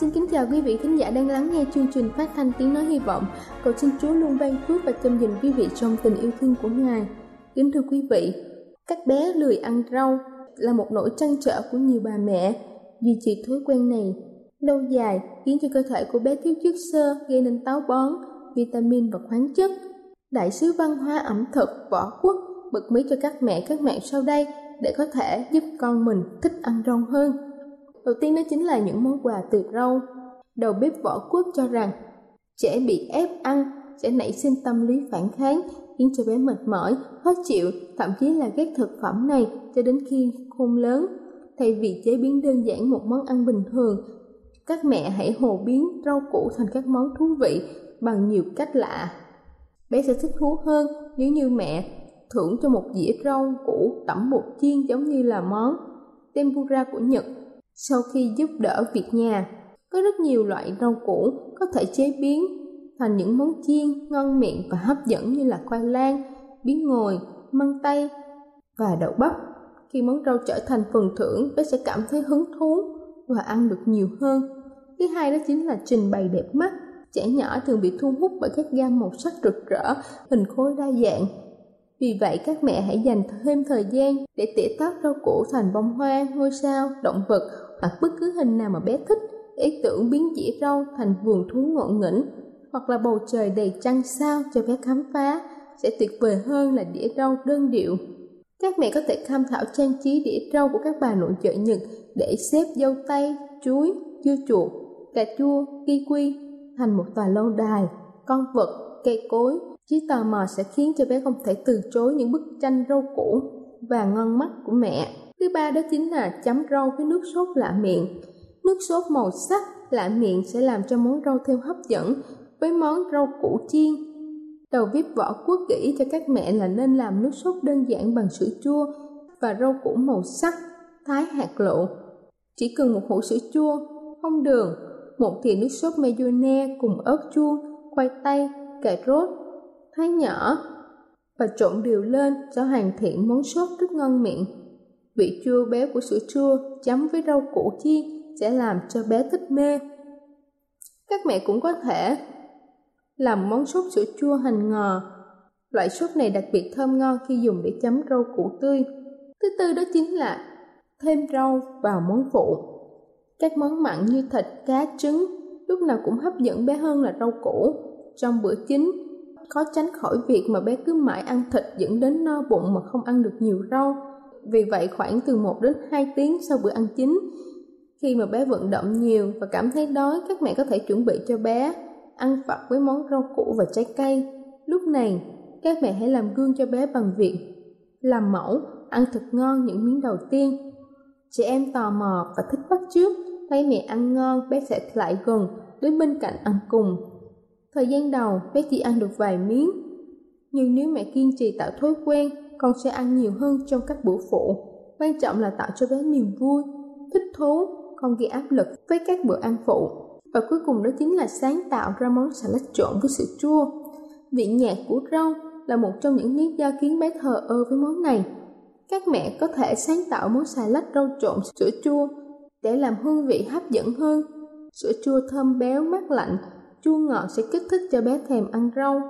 Xin kính chào quý vị khán giả đang lắng nghe chương trình phát thanh tiếng nói hy vọng. Cầu xin Chúa luôn ban phước và chăm dình quý vị trong tình yêu thương của Ngài. Kính thưa quý vị, các bé lười ăn rau là một nỗi trăn trở của nhiều bà mẹ. Duy trì thói quen này lâu dài khiến cho cơ thể của bé thiếu chất xơ gây nên táo bón, vitamin và khoáng chất. Đại sứ văn hóa ẩm thực Võ Quốc bật mí cho các mẹ các mẹ sau đây để có thể giúp con mình thích ăn rau hơn. Đầu tiên đó chính là những món quà từ rau. Đầu bếp võ quốc cho rằng trẻ bị ép ăn sẽ nảy sinh tâm lý phản kháng khiến cho bé mệt mỏi, khó chịu, thậm chí là ghét thực phẩm này cho đến khi khôn lớn. Thay vì chế biến đơn giản một món ăn bình thường, các mẹ hãy hồ biến rau củ thành các món thú vị bằng nhiều cách lạ. Bé sẽ thích thú hơn nếu như mẹ thưởng cho một dĩa rau củ tẩm bột chiên giống như là món tempura của Nhật sau khi giúp đỡ việc nhà. Có rất nhiều loại rau củ có thể chế biến thành những món chiên ngon miệng và hấp dẫn như là khoai lang, bí ngồi, măng tây và đậu bắp. Khi món rau trở thành phần thưởng, bé sẽ cảm thấy hứng thú và ăn được nhiều hơn. Thứ hai đó chính là trình bày đẹp mắt. Trẻ nhỏ thường bị thu hút bởi các gam màu sắc rực rỡ, hình khối đa dạng. Vì vậy các mẹ hãy dành thêm thời gian để tỉa tóc rau củ thành bông hoa, ngôi sao, động vật hoặc bất cứ hình nào mà bé thích. Ý tưởng biến dĩa rau thành vườn thú ngộ nghĩnh hoặc là bầu trời đầy trăng sao cho bé khám phá sẽ tuyệt vời hơn là đĩa rau đơn điệu. Các mẹ có thể tham khảo trang trí đĩa rau của các bà nội trợ Nhật để xếp dâu tây, chuối, dưa chuột, cà chua, kiwi thành một tòa lâu đài, con vật, cây cối. Trí tò mò sẽ khiến cho bé không thể từ chối những bức tranh rau củ và ngon mắt của mẹ. Thứ ba đó chính là chấm rau với nước sốt lạ miệng. Nước sốt màu sắc lạ miệng sẽ làm cho món rau thêm hấp dẫn với món rau củ chiên. Đầu bếp võ quốc kỹ cho các mẹ là nên làm nước sốt đơn giản bằng sữa chua và rau củ màu sắc, thái hạt lộ. Chỉ cần một hũ sữa chua, không đường, một thìa nước sốt mayonnaise cùng ớt chuông khoai tây, cà rốt, thái nhỏ và trộn đều lên sẽ hoàn thiện món sốt rất ngon miệng. Vị chua béo của sữa chua chấm với rau củ chiên sẽ làm cho bé thích mê. Các mẹ cũng có thể làm món sốt sữa chua hành ngò. Loại sốt này đặc biệt thơm ngon khi dùng để chấm rau củ tươi. Thứ tư đó chính là thêm rau vào món phụ. Các món mặn như thịt, cá, trứng lúc nào cũng hấp dẫn bé hơn là rau củ. Trong bữa chính, khó tránh khỏi việc mà bé cứ mãi ăn thịt dẫn đến no bụng mà không ăn được nhiều rau. Vì vậy khoảng từ 1 đến 2 tiếng sau bữa ăn chính, khi mà bé vận động nhiều và cảm thấy đói, các mẹ có thể chuẩn bị cho bé ăn vặt với món rau củ và trái cây. Lúc này, các mẹ hãy làm gương cho bé bằng việc làm mẫu, ăn thật ngon những miếng đầu tiên. Trẻ em tò mò và thích bắt chước, thấy mẹ ăn ngon bé sẽ lại gần đến bên cạnh ăn cùng. Thời gian đầu, bé chỉ ăn được vài miếng, nhưng nếu mẹ kiên trì tạo thói quen, con sẽ ăn nhiều hơn trong các bữa phụ. Quan trọng là tạo cho bé niềm vui, thích thú, không gây áp lực với các bữa ăn phụ. Và cuối cùng đó chính là sáng tạo ra món salad trộn với sữa chua. Vị nhạt của rau là một trong những lý do khiến bé thờ ơ với món này. Các mẹ có thể sáng tạo món salad rau trộn sữa chua để làm hương vị hấp dẫn hơn. Sữa chua thơm béo mát lạnh, chua ngọt sẽ kích thích cho bé thèm ăn rau.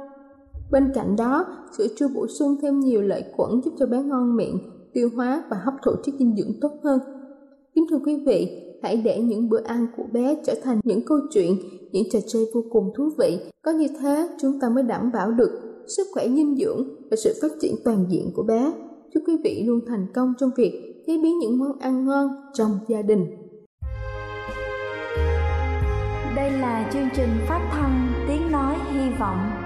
Bên cạnh đó, sữa chua bổ sung thêm nhiều lợi khuẩn giúp cho bé ngon miệng, tiêu hóa và hấp thụ chất dinh dưỡng tốt hơn. Kính thưa quý vị, hãy để những bữa ăn của bé trở thành những câu chuyện, những trò chơi vô cùng thú vị. Có như thế, chúng ta mới đảm bảo được sức khỏe dinh dưỡng và sự phát triển toàn diện của bé. Chúc quý vị luôn thành công trong việc chế biến những món ăn ngon trong gia đình. Đây là chương trình phát thanh Tiếng Nói Hy Vọng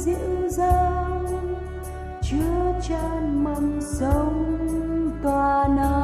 dịu dàng chứa chan mầm sống tòa nắng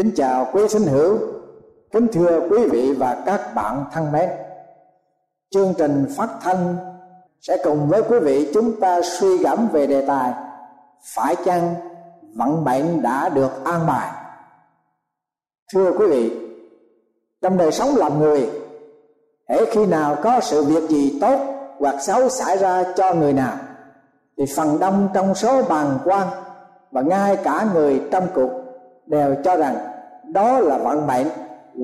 Kính chào quý sinh hữu, kính thưa quý vị và các bạn thân mến. Chương trình phát thanh sẽ cùng với quý vị chúng ta suy gẫm về đề tài phải chăng vận mệnh đã được an bài. Thưa quý vị, trong đời sống làm người, hễ khi nào có sự việc gì tốt hoặc xấu xảy ra cho người nào, thì phần đông trong số bàn quan và ngay cả người trong cuộc đều cho rằng đó là vận mệnh.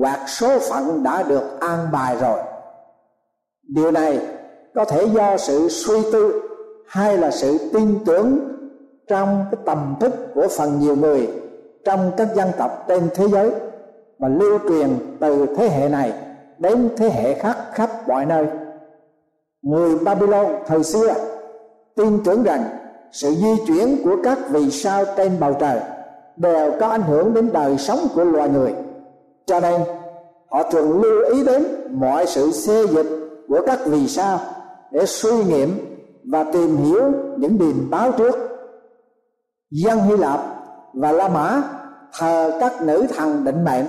Hoặc số phận đã được an bài rồi. Điều này có thể do sự suy tư hay là sự tin tưởng trong cái tầm thức của phần nhiều người trong các dân tộc trên thế giới và lưu truyền từ thế hệ này đến thế hệ khác khắp mọi nơi. Người Babylon thời xưa tin tưởng rằng sự di chuyển của các vì sao trên bầu trời đều có ảnh hưởng đến đời sống của loài người. Cho nên, họ thường lưu ý đến mọi sự xê dịch của các vì sao để suy nghiệm và tìm hiểu những điềm báo trước. Dân hy lạp và la mã thờ các nữ thần định mệnh.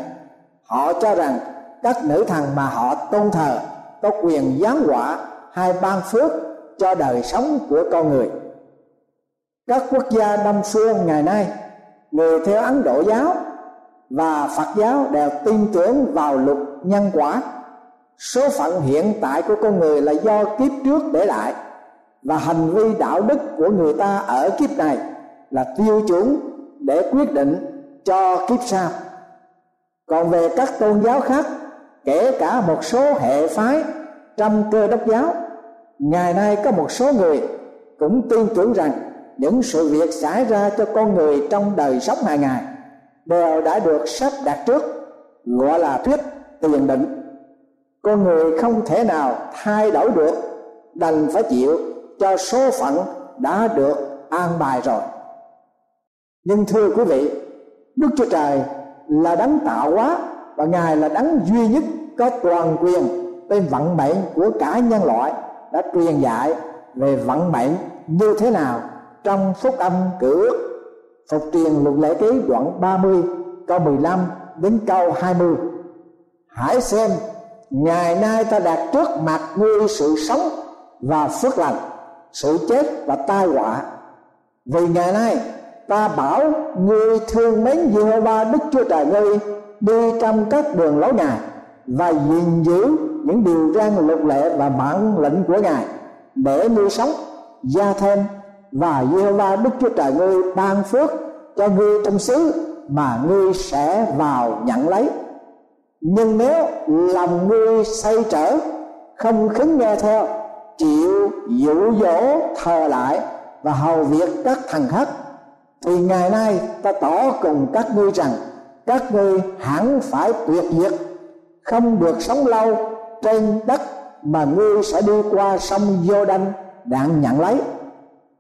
Họ cho rằng các nữ thần mà họ tôn thờ có quyền giáng họa hay ban phước cho đời sống của con người. Các quốc gia đông phương ngày nay người theo ấn độ giáo và phật giáo đều tin tưởng vào luật nhân quả. Số phận hiện tại của con người là do kiếp trước để lại và hành vi đạo đức của người ta ở kiếp này là tiêu chuẩn để quyết định cho kiếp sau. Còn về các tôn giáo khác, kể cả một số hệ phái trong cơ đốc giáo, ngày nay có một số người cũng tin tưởng rằng những sự việc xảy ra cho con người trong đời sống hàng ngày đều đã được sắp đặt trước, gọi là thuyết tiền định. Con người không thể nào thay đổi được, đành phải chịu cho số phận đã được an bài rồi. Nhưng thưa quý vị, đức chúa trời là đấng tạo hóa và ngài là đấng duy nhất có toàn quyền về vận mệnh của cả nhân loại đã truyền dạy về vận mệnh như thế nào trong phúc âm cử. Phục truyền luật lệ ký đoạn 30 câu 15 đến câu 20 hãy xem, ngày nay ta đặt trước mặt ngươi sự sống và phước lành, sự chết và tai họa. Vì ngày nay ta bảo ngươi thương mến Giê-hô-va Đức Chúa Trời ngươi đi trong các đường lối Ngài và gìn giữ những điều răn luật lệ và bản lệnh của Ngài để nuôi sống, gia thêm và giê-hô-va đức chúa trời ngươi ban phước cho ngươi trong xứ mà ngươi sẽ vào nhận lấy. Nhưng nếu lòng ngươi say trở, không khứng nghe theo, chịu dụ dỗ thờ lại và hầu việc các thần khác, thì ngày nay ta tỏ cùng các ngươi rằng các ngươi hẳn phải tuyệt diệt, không được sống lâu trên đất mà ngươi sẽ đi qua sông Giô Đanh đặng nhận lấy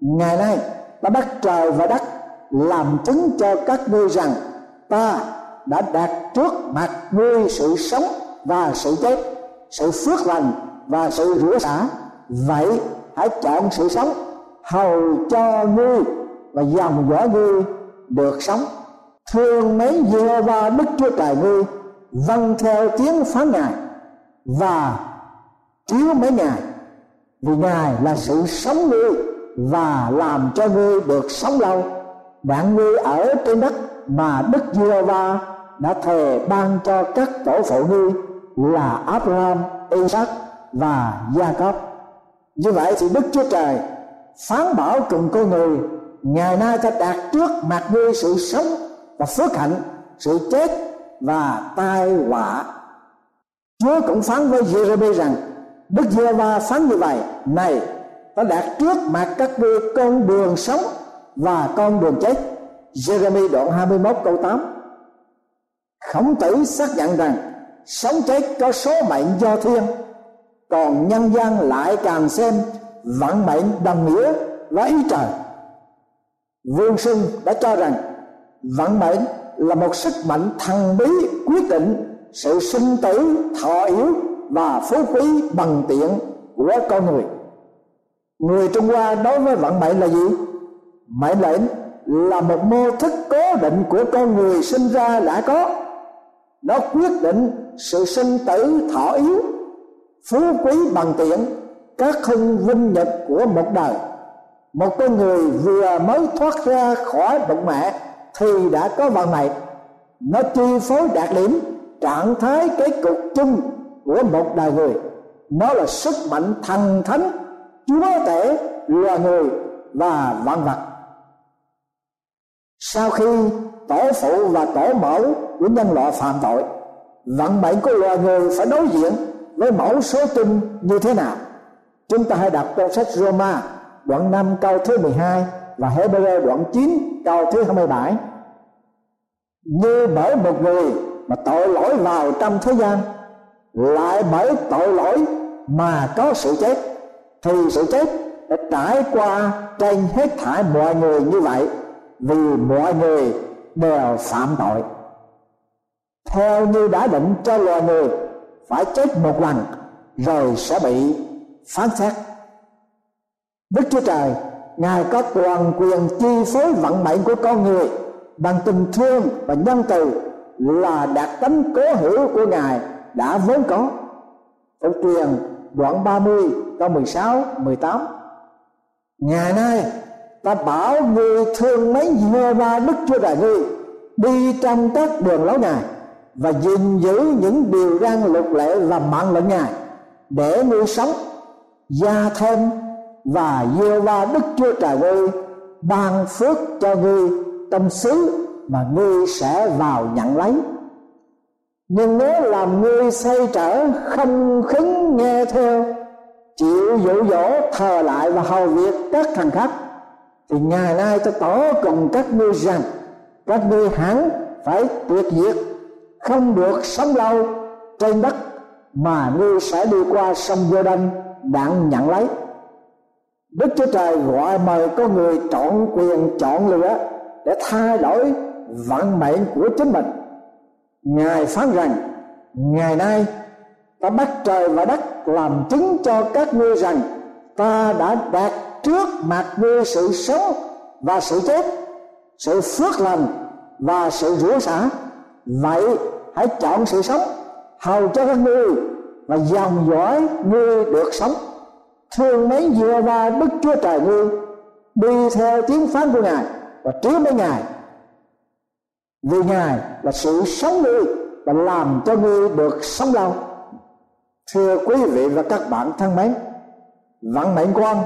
ngày nay, ta bắt trời và đất làm chứng cho các ngươi rằng ta đã đặt trước mặt ngươi sự sống và sự chết, sự phước lành và sự rửa xả vậy hãy chọn sự sống hầu cho ngươi và dòng dõi ngươi được sống. Thương mấy giờ và đức chúa trời ngươi vâng theo tiếng phán ngài và chiếu mấy ngài, vì ngài là sự sống ngươi và làm cho ngươi được sống lâu. Đặng ngươi ở trên đất mà Đức giê va đã thề ban cho các tổ phụ ngươi là Abraham, Isaac và Gia-cốp như vậy thì đức chúa trời phán bảo cùng con người ngày nay ta đạt trước mặt ngươi sự sống và phước hạnh sự chết và tai họa. Chúa cũng phán với Jeremy rằng đức giê va phán như vậy này đã đặt trước mặt các ngươi con đường sống và con đường chết. Jeremy đoạn 21 câu 8 Khổng tử xác nhận rằng sống chết có số mệnh do thiên, còn nhân gian lại càng xem vận mệnh đồng nghĩa với ý trời. Vương xuân đã cho rằng vận mệnh là một sức mạnh thần bí quyết định sự sinh tử, thọ yếu và phú quý bằng tiện của con người người trung hoa đối với vận mệnh là gì? Mệnh lệnh là một mô thức cố định của con người sinh ra đã có. Nó quyết định sự sinh tử thọ yếu, phú quý bằng tiện các hưng vinh nhật của một đời. Một con người vừa mới thoát ra khỏi bụng mẹ thì đã có vận mệnh. Nó chi phối đạt điểm, trạng thái cái cục chung của một đời người. Nó là sức mạnh thần thánh chúa tể loài người và vạn vật. Sau khi tổ phụ và tổ mẫu của nhân loại phạm tội, vận mệnh của loài người phải đối diện với mẫu số chung như thế nào? Chúng ta hãy đọc trong sách Roma, đoạn 5 câu thứ 12 và Hebrew đoạn 9 câu thứ 27 như bởi một người mà tội lỗi vào trong thế gian, lại bởi tội lỗi mà có sự chết thì sự chết đã trải qua trên hết thảy mọi người như vậy, vì mọi người đều phạm tội. Theo như đã định cho loài người, phải chết một lần rồi sẽ bị phán xét. Đức chúa trời, ngài có toàn quyền chi phối vận mệnh của con người bằng tình thương và nhân từ là đặc tính cố hữu của ngài đã vốn có. Phật truyền đoạn 30 câu 16 18 Ngày nay, ta bảo người thương mấy nhờ ba Đức Chúa Trời ngươi, đi trong các đường lối Ngài, và gìn giữ những điều răn luật lệ và mạng lệnh Ngài, để ngươi sống gia thêm và gieo va Đức Chúa Trời ngươi ban phước cho ngươi trong xứ mà ngươi sẽ vào nhận lấy nhưng nếu làm ngươi say trở, không khứng nghe theo, chịu dụ dỗ, thờ lại và hầu việc các thằng khác, thì ngày nay tôi tỏ cùng các ngươi rằng, các ngươi hẳn phải tuyệt diệt, không được sống lâu trên đất mà ngươi sẽ đi qua sông vô đanh đặng nhận lấy. Đức chúa trời gọi mời có người chọn quyền, chọn lựa để thay đổi vận mệnh của chính mình ngài phán rằng, ngày nay, ta bắt trời và đất làm chứng cho các ngươi rằng, ta đã đạt trước mặt ngươi sự sống và sự chết, sự phước lành và sự rửa xả vậy hãy chọn sự sống hầu cho các ngươi và dòng dõi ngươi được sống. Thương mấy dừa và đức chúa trời ngươi, đi theo tiếng phán của ngài và trước mấy ngài vì ngài là sự sống ngươi và làm cho ngươi được sống lâu. Thưa quý vị và các bạn thân mến, vận mệnh quan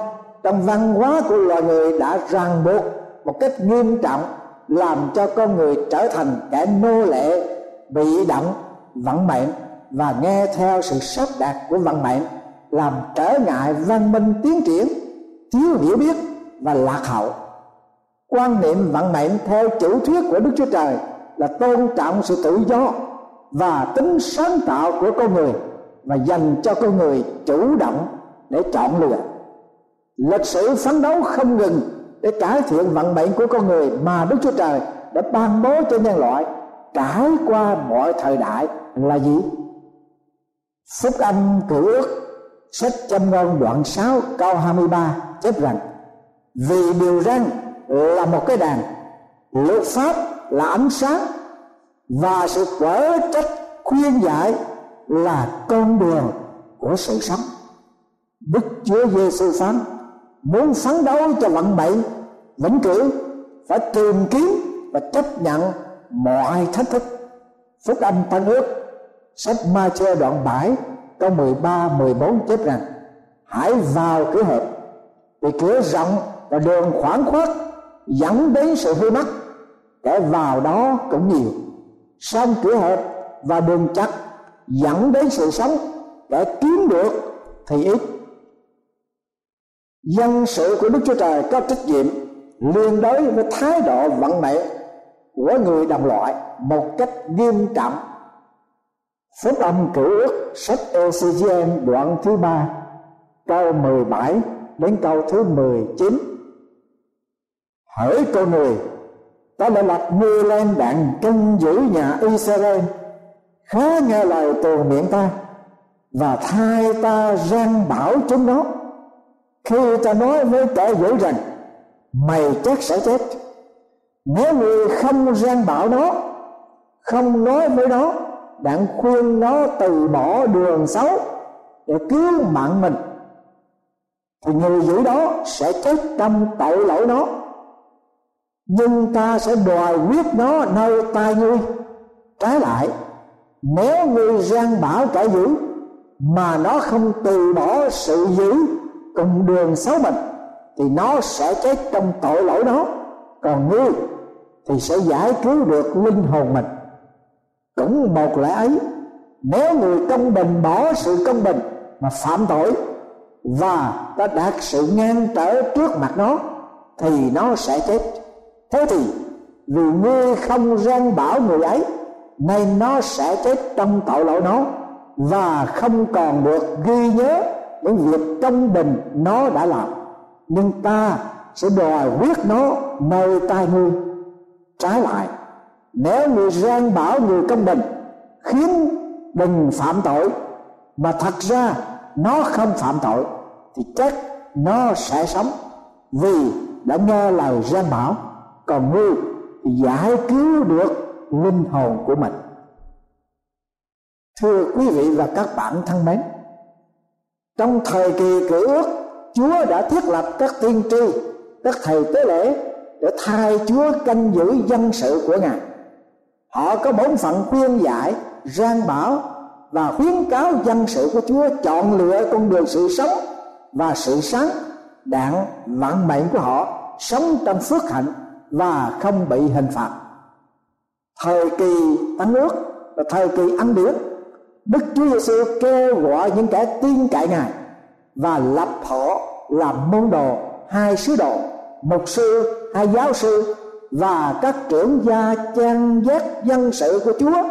trong văn hóa của loài người đã ràng buộc một cách nghiêm trọng, làm cho con người trở thành kẻ nô lệ, bị động, vận mệnh và nghe theo sự sắp đặt của vận mệnh, làm trở ngại văn minh tiến triển, thiếu hiểu biết và lạc hậu quan niệm vận mệnh theo chủ thuyết của đức chúa trời là tôn trọng sự tự do và tính sáng tạo của con người và dành cho con người chủ động để chọn lựa. Lịch sử phấn đấu không ngừng để cải thiện vận mệnh của con người mà đức chúa trời đã ban bố cho nhân loại trải qua mọi thời đại là gì? Phúc âm cựu ước, sách châm ngôn đoạn 6 câu 23 chép rằng, vì điều răn là một cái đàn. Luật pháp là ánh sáng và sự quở trách khuyên giải là con đường của sự sống. Đức chúa giêsu phán, muốn phấn đấu cho vận mệnh, vĩnh cửu, phải tìm kiếm và chấp nhận mọi thách thức. Phúc âm tăng ước, sách ma chê đoạn 7 câu 13 14 chép rằng, hãy vào cửa hẹp vì cửa rộng và đường khoảng khoát dẫn đến sự hư mất. Kẻ vào đó cũng nhiều. Song cửa hẹp và đường chặt dẫn đến sự sống. Kẻ kiếm được thì ít. Dân sự của đức chúa trời có trách nhiệm liên đối với thái độ vận mệnh của người đồng loại một cách nghiêm trọng. Phúc âm cửu ước sách ECGN đoạn thứ ba, câu 17 đến câu thứ 19 hỡi con người ta đã lập mưa lên đạn canh giữ nhà Israel. Khá nghe lời từ miệng ta và thay ta răng bảo chúng nó. Khi ta nói với kẻ dữ rằng mày chắc sẽ chết. Nếu người không răng bảo nó, không nói với nó, đặng khuyên nó từ bỏ đường xấu để cứu mạng mình, thì người dữ đó sẽ chết trong tội lỗi nó nhưng ta sẽ đòi quyết nó nơi tai ngươi trái lại, nếu ngươi gian bảo kẻ giữ mà nó không từ bỏ sự giữ cùng đường xấu mình, thì nó sẽ chết trong tội lỗi đó. Còn ngươi thì sẽ giải cứu được linh hồn mình. Cũng một lẽ ấy, nếu người công bình bỏ sự công bình mà phạm tội và ta đạt sự ngăn trở trước mặt nó, thì nó sẽ chết thế thì vì ngươi không răn bảo người ấy, nên nó sẽ chết trong tội lỗi nó và không còn được ghi nhớ những việc công bình nó đã làm. Nhưng ta sẽ đòi quyết nó nơi tai ngươi. Trái lại, nếu người gian bảo người công bình khiến đừng phạm tội, mà thật ra nó không phạm tội, thì chắc nó sẽ sống, vì đã nghe lời gian bảo còn ngươi thì giải cứu được linh hồn của mình. Thưa quý vị và các bạn thân mến, trong thời kỳ cử ước, chúa đã thiết lập các tiên tri, các thầy tế lễ để thay chúa canh giữ dân sự của ngài. Họ có bổn phận khuyên giải, rang bảo và khuyến cáo dân sự của chúa chọn lựa con đường sự sống và sự sáng đạn vạn mệnh của họ sống trong phước hạnh và không bị hình phạt. Thời kỳ tấn ước và thời kỳ ăn điển đức chúa giêsu kêu gọi những kẻ tin cậy ngài và lập họ làm môn đồ, hai sứ đồ, mục sư, hai giáo sư và các trưởng gia trang giác dân sự của chúa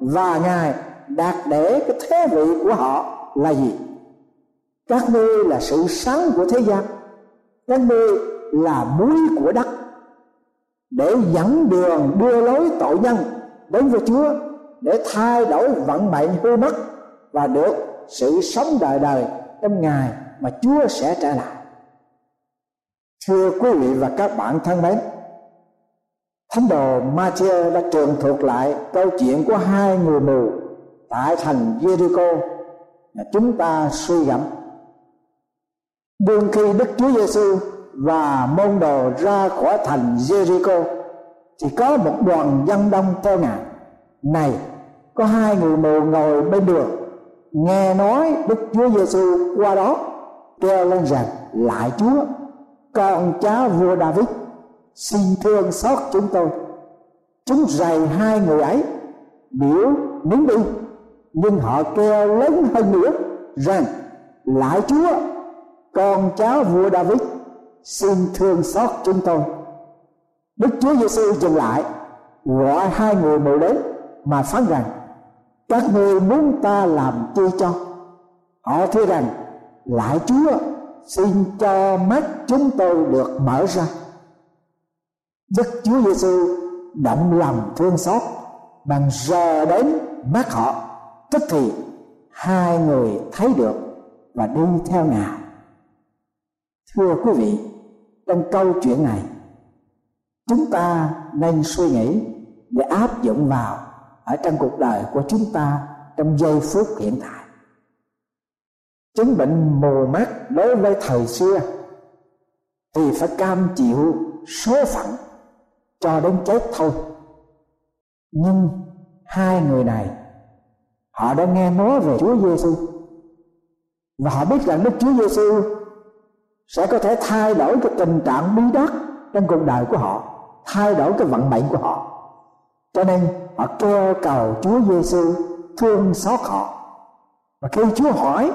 và ngài đạt để cái thế vị của họ là gì? Các ngươi là sự sáng của thế gian, các ngươi là muối của đất để dẫn đường đưa lối tội nhân đến với Chúa để thay đổi vận mệnh hư mất và được sự sống đời đời trong ngày mà Chúa sẽ trả lại. Thưa quý vị và các bạn thân mến, Thánh đồ Matthew đã trường thuộc lại câu chuyện của hai người mù tại thành Jericho mà chúng ta suy gẫm. Đương khi Đức Chúa Giêsu và môn đồ ra khỏi thành Jericho, thì có một đoàn dân đông theo ngài. Này, có hai người mù ngồi bên đường, nghe nói Đức Chúa Giêsu qua đó kêu lên rằng, lại Chúa, con cháu vua David, xin thương xót chúng tôi. Chúng giày hai người ấy, biểu nín đi, nhưng họ kêu lớn hơn nữa rằng, lại Chúa, con cháu vua David xin thương xót chúng tôi. Đức chúa giêsu dừng lại, gọi hai người mù đến mà phán rằng, các ngươi muốn ta làm chi cho? Họ thưa rằng lại chúa, xin cho mắt chúng tôi được mở ra. Đức chúa giêsu động lòng thương xót, bằng giờ đến mắt họ, tức thì hai người thấy được và đi theo ngài. Thưa quý vị trong câu chuyện này, chúng ta nên suy nghĩ để áp dụng vào ở trong cuộc đời của chúng ta trong giây phút hiện tại. Chứng bệnh mù mắt đối với thời xưa thì phải cam chịu số phận cho đến chết thôi. Nhưng hai người này, họ đã nghe nói về Chúa Giêsu và họ biết rằng Đức Chúa Giêsu sẽ có thể thay đổi cái tình trạng bi đát trong cuộc đời của họ, thay đổi cái vận mệnh của họ. Cho nên họ kêu cầu Chúa Giêsu thương xót họ. Và khi Chúa hỏi,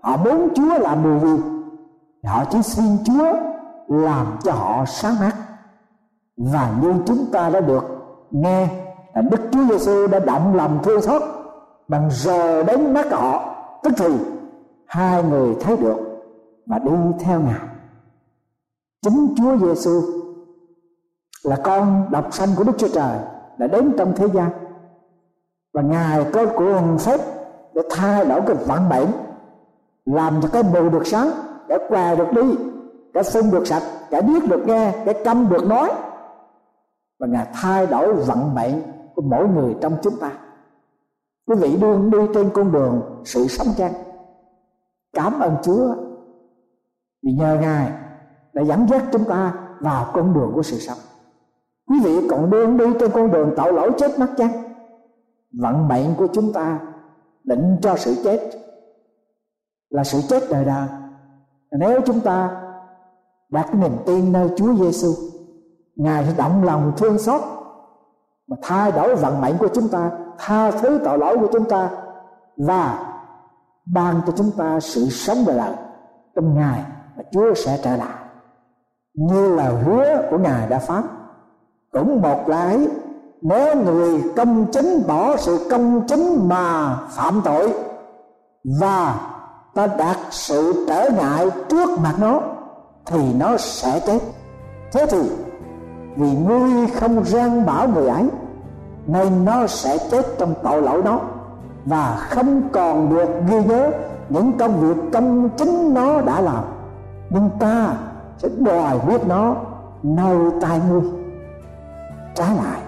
họ muốn Chúa làm điều gì họ chỉ xin Chúa làm cho họ sáng mắt. Và như chúng ta đã được nghe là Đức Chúa Giêsu đã động lòng thương xót, bằng giờ đến mắt họ, tức thì hai người thấy được và đi theo ngài. Chính Chúa Giêsu là con độc sanh của Đức Chúa Trời, đã đến trong thế gian. Và ngài có quyền phép để thay đổi cái vận mệnh làm cho cái mù được sáng cái què được đi cái phun được sạch cái biết được nghe cái câm được nói. Và ngài thay đổi vận mệnh của mỗi người trong chúng ta. Quý vị đương đi trên con đường sự sống chăng cảm ơn chúa vì nhờ ngài đã dẫn dắt chúng ta vào con đường của sự sống. Quý vị còn đương đi trên con đường tội lỗi chết mất chăng? Vận mệnh của chúng ta định cho sự chết là sự chết đời đời. Nếu chúng ta đặt niềm tin nơi Chúa Giêsu ngài sẽ động lòng thương xót mà thay đổi vận mệnh của chúng ta, tha thứ tội lỗi của chúng ta và ban cho chúng ta sự sống đời đời trong ngài và Chúa sẽ trở lại. Như là hứa của ngài đã phán, cũng một lái nếu người công chính bỏ sự công chính mà phạm tội và ta đặt sự trở ngại trước mặt nó, thì nó sẽ chết. Thế thì, vì ngươi không răng bảo người ấy, nên nó sẽ chết trong tội lỗi đó, và không còn được ghi nhớ những công việc công chính nó đã làm nhưng ta sẽ đòi biết nó, nơi tay ngươi. Trái lại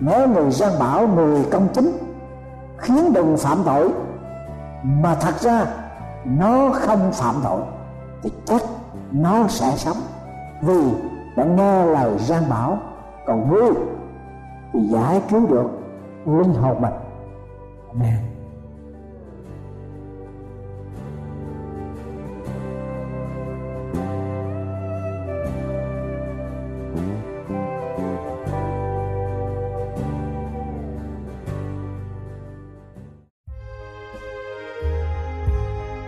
nếu người gian bảo người công chính, khiến đừng phạm tội. Mà thật ra, nó không phạm tội, thì chắc nó sẽ sống. Vì đã nghe lời gian bảo, còn ngươi thì giải cứu được linh hồn mình. Amen.